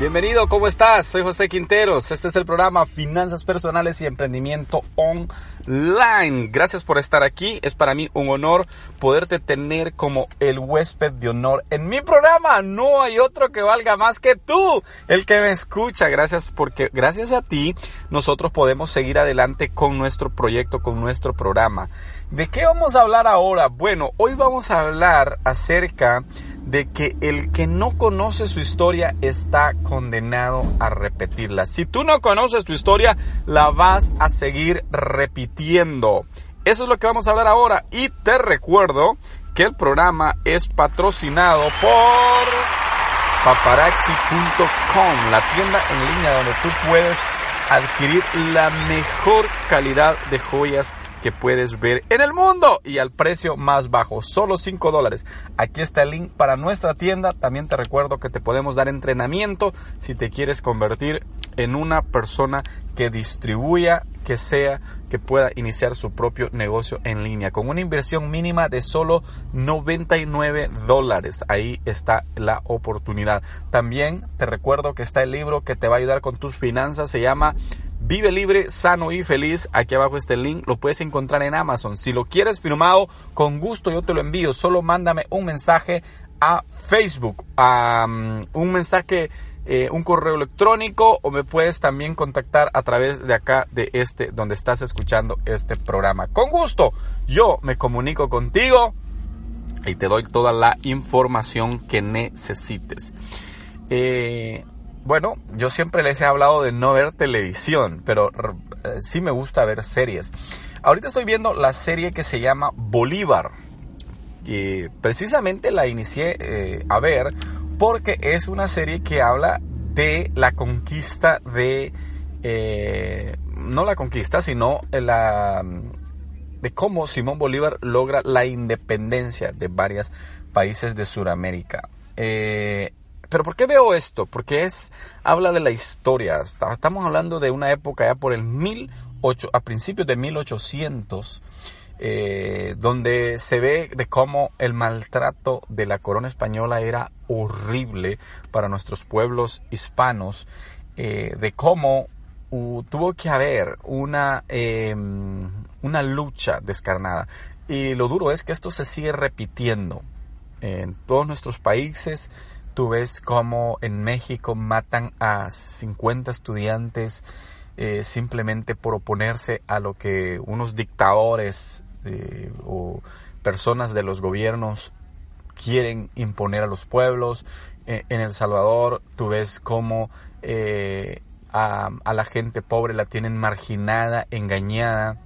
Bienvenido, ¿cómo estás? Soy José Quinteros. Este es el programa Finanzas Personales y Emprendimiento Online. Gracias por estar aquí. Es para mí un honor poderte tener como el huésped de honor en mi programa. No hay otro que valga más que tú, el que me escucha. Gracias porque gracias a ti nosotros podemos seguir adelante con nuestro proyecto, con nuestro programa. ¿De qué vamos a hablar ahora? Bueno, hoy vamos a hablar acerca que el que no conoce su historia está condenado a repetirla. Si tú no conoces tu historia, la vas a seguir repitiendo. Eso es lo que vamos a hablar ahora y te recuerdo que el programa es patrocinado por paparazzi.com, la tienda en línea donde tú puedes adquirir la mejor calidad de joyas que puedes ver en el mundo y al precio más bajo, solo 5 dólares. Aquí está el link para nuestra tienda. También te recuerdo que te podemos dar entrenamiento si te quieres convertir en una persona que distribuya, que sea, que pueda iniciar su propio negocio en línea con una inversión mínima de solo 99 dólares. Ahí está la oportunidad. También te recuerdo que está el libro que te va a ayudar con tus finanzas. Se llama Vive libre, sano y feliz. Aquí abajo está el link. Lo puedes encontrar en Amazon. Si lo quieres firmado, con gusto yo te lo envío. Solo mándame un mensaje a Facebook. Um, un mensaje, eh, un correo electrónico o me puedes también contactar a través de acá, de este, donde estás escuchando este programa. Con gusto, yo me comunico contigo y te doy toda la información que necesites. Eh, bueno, yo siempre les he hablado de no ver televisión, pero eh, sí me gusta ver series. Ahorita estoy viendo la serie que se llama Bolívar. Y precisamente la inicié eh, a ver porque es una serie que habla de la conquista de... Eh, no la conquista, sino la, de cómo Simón Bolívar logra la independencia de varios países de Sudamérica. Eh, pero ¿por qué veo esto? Porque es habla de la historia. Estamos hablando de una época ya por el 18, a principios de 1800, eh, donde se ve de cómo el maltrato de la corona española era horrible para nuestros pueblos hispanos, eh, de cómo tuvo que haber una, eh, una lucha descarnada. Y lo duro es que esto se sigue repitiendo en todos nuestros países Tú ves cómo en México matan a 50 estudiantes eh, simplemente por oponerse a lo que unos dictadores eh, o personas de los gobiernos quieren imponer a los pueblos. Eh, en El Salvador tú ves cómo a, a la gente pobre la tienen marginada, engañada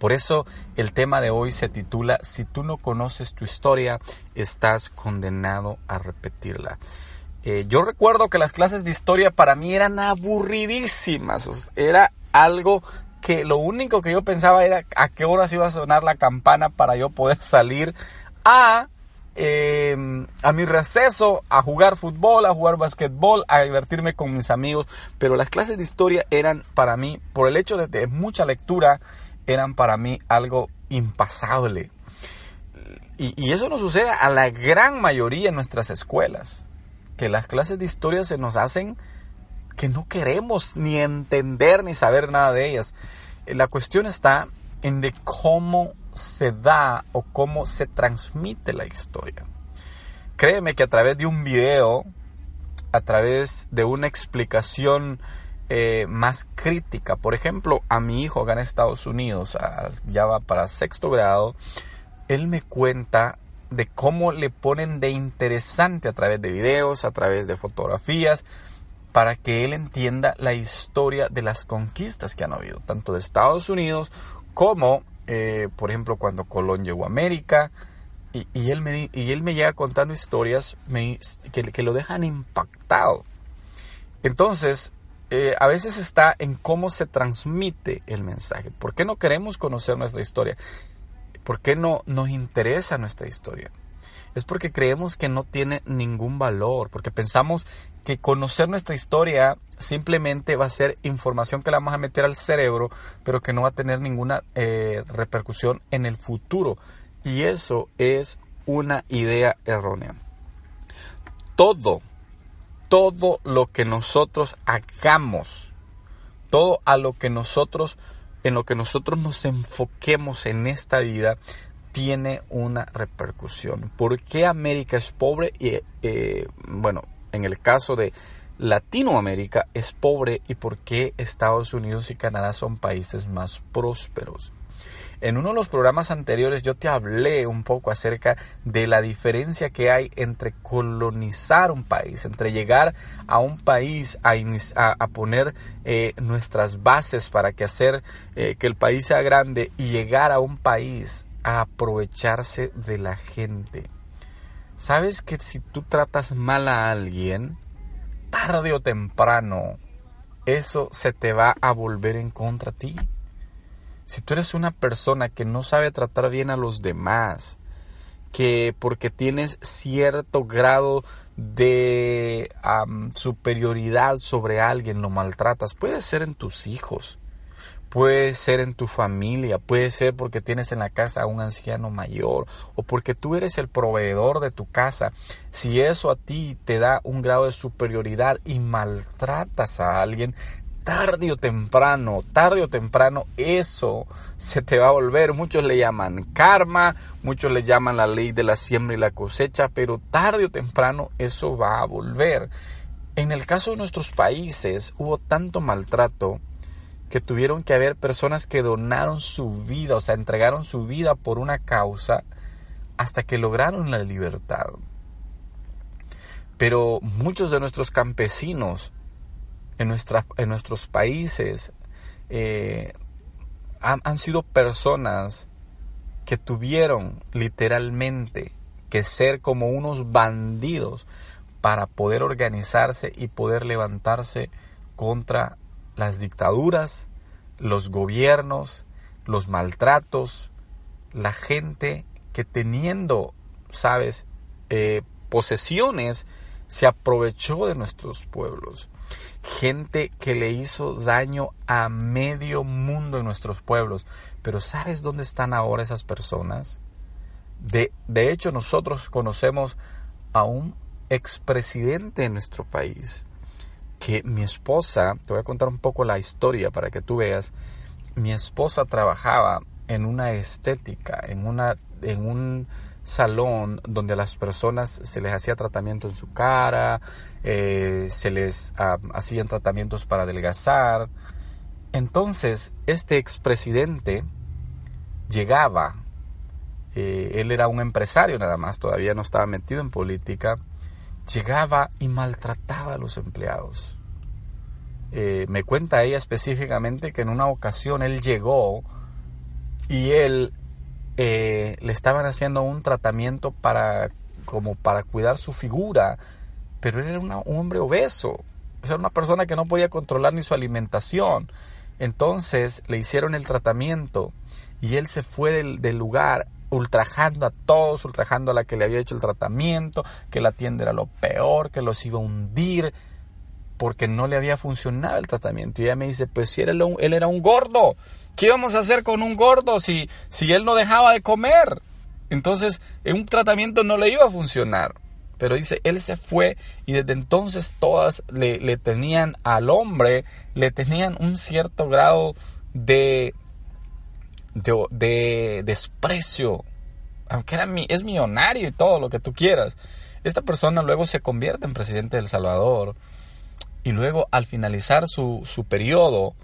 por eso el tema de hoy se titula Si tú no conoces tu historia, estás condenado a repetirla. Eh, yo recuerdo que las clases de historia para mí eran aburridísimas. Era algo que lo único que yo pensaba era a qué horas iba a sonar la campana para yo poder salir a, eh, a mi receso, a jugar fútbol, a jugar basquetbol, a divertirme con mis amigos. Pero las clases de historia eran para mí, por el hecho de, de mucha lectura, eran para mí algo impasable. Y, eso nos sucede a la gran mayoría en nuestras escuelas, que las clases de historia se nos hacen que no queremos ni entender ni saber nada de ellas. La cuestión está en de cómo se da o cómo se transmite la historia. Créeme que a través de un video, a través de una explicación eh, más crítica. Por ejemplo, a mi hijo acá en Estados Unidos, ya va para sexto grado, él me cuenta de cómo le ponen de interesante a través de videos, a través de fotografías, para que él entienda la historia de las conquistas que han habido, tanto de Estados Unidos como, eh, por ejemplo, cuando Colón llegó a América. Y, y, él, me, y él me llega contando historias me, que, que lo dejan impactado. Entonces, eh, a veces está en cómo se transmite el mensaje. ¿Por qué no queremos conocer nuestra historia? ¿Por qué no nos interesa nuestra historia? Es porque creemos que no tiene ningún valor, porque pensamos que conocer nuestra historia simplemente va a ser información que la vamos a meter al cerebro, pero que no va a tener ninguna eh, repercusión en el futuro. Y eso es una idea errónea. Todo, todo lo que nosotros hagamos, todo a lo que nosotros, en lo que nosotros nos enfoquemos en esta vida, tiene una repercusión. ¿Por qué América es pobre? Y, eh, bueno, en el caso de Latinoamérica es pobre y por qué Estados Unidos y Canadá son países más prósperos. En uno de los programas anteriores yo te hablé un poco acerca de la diferencia que hay entre colonizar un país, entre llegar a un país a, poner eh, nuestras bases para que hacer eh, que el país sea grande y llegar a un país a aprovecharse de la gente. ¿Sabes que si tú tratas mal a alguien, tarde o temprano, eso se te va a volver en contra a ti? Si tú eres una persona que no sabe tratar bien a los demás, que porque tienes cierto grado de superioridad sobre alguien lo maltratas, puede ser en tus hijos, Puede ser en tu familia, puede ser porque tienes en la casa a un anciano mayor o porque tú eres el proveedor de tu casa. Si eso a ti te da un grado de superioridad y maltratas a alguien, tarde o temprano, tarde o temprano, eso se te va a volver. Muchos le llaman karma, muchos le llaman la ley de la siembra y la cosecha, pero tarde o temprano eso va a volver. En el caso de nuestros países hubo tanto maltrato que tuvieron que haber personas que donaron su vida, o sea, entregaron su vida por una causa hasta que lograron la libertad. Pero muchos de nuestros campesinos en, en nuestros países eh, han, han sido personas que tuvieron literalmente que ser como unos bandidos para poder organizarse y poder levantarse contra las dictaduras, los gobiernos, los maltratos, la gente que teniendo, sabes, eh, posesiones, se aprovechó de nuestros pueblos. Gente que le hizo daño a medio mundo en nuestros pueblos. Pero ¿sabes dónde están ahora esas personas? De, de hecho, nosotros conocemos a un expresidente de nuestro país que mi esposa, te voy a contar un poco la historia para que tú veas, mi esposa trabajaba en una estética, en, una, en un salón donde a las personas se les hacía tratamiento en su cara, eh, se les hacían tratamientos para adelgazar. Entonces, este expresidente llegaba, eh, él era un empresario nada más, todavía no estaba metido en política, llegaba y maltrataba a los empleados. Eh, me cuenta ella específicamente que en una ocasión él llegó y él eh, le estaban haciendo un tratamiento para como para cuidar su figura, pero él era un hombre obeso, o sea, una persona que no podía controlar ni su alimentación. Entonces le hicieron el tratamiento y él se fue del lugar ultrajando a todos, ultrajando a la que le había hecho el tratamiento, que la tienda era lo peor, que los iba a hundir, porque no le había funcionado el tratamiento. Y ella me dice, pues si él, él era un gordo, ¿qué íbamos a hacer con un gordo si, si él no dejaba de comer? Entonces, un tratamiento no le iba a funcionar. Pero dice, él se fue y desde entonces todas le, tenían al hombre, le tenían un cierto grado de de, desprecio, aunque era, es millonario y todo lo que tú quieras. Esta persona luego se convierte en presidente de El Salvador y luego al finalizar su, su periodo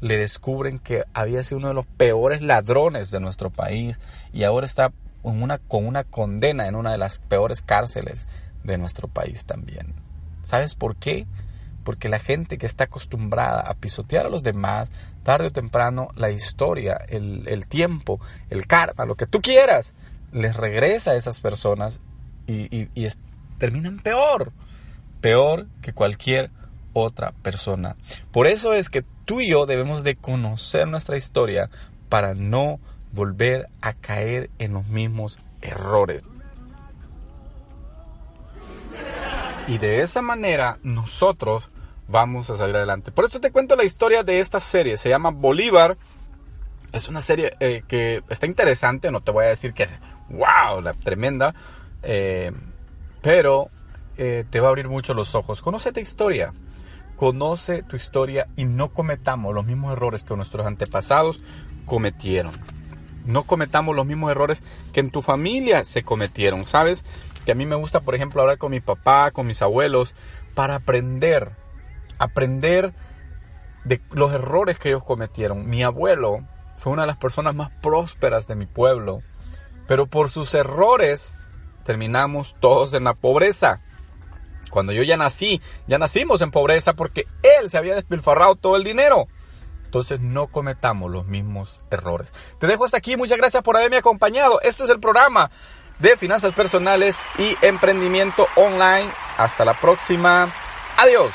le descubren que había sido uno de los peores ladrones de nuestro país y ahora está una, con una condena en una de las peores cárceles de nuestro país también. ¿Sabes por qué? porque la gente que está acostumbrada a pisotear a los demás, tarde o temprano la historia, el, tiempo, el karma, lo que tú quieras, les regresa a esas personas y, terminan peor, peor que cualquier otra persona. Por eso es que tú y yo debemos de conocer nuestra historia para no volver a caer en los mismos errores. Y de esa manera nosotros vamos a salir adelante. Por eso te cuento la historia de esta serie. Se llama Bolívar. Es una serie eh, que está interesante. No te voy a decir que, wow, la tremenda. Eh, pero eh, te va a abrir mucho los ojos. Conoce tu historia. Conoce tu historia y no cometamos los mismos errores que nuestros antepasados cometieron. No cometamos los mismos errores que en tu familia se cometieron. ¿Sabes? Que a mí me gusta, por ejemplo, hablar con mi papá, con mis abuelos, para aprender. Aprender de los errores que ellos cometieron. Mi abuelo fue una de las personas más prósperas de mi pueblo. Pero por sus errores terminamos todos en la pobreza. Cuando yo ya nací, ya nacimos en pobreza porque él se había despilfarrado todo el dinero. Entonces no cometamos los mismos errores. Te dejo hasta aquí. Muchas gracias por haberme acompañado. Este es el programa de finanzas personales y emprendimiento online. Hasta la próxima. Adiós.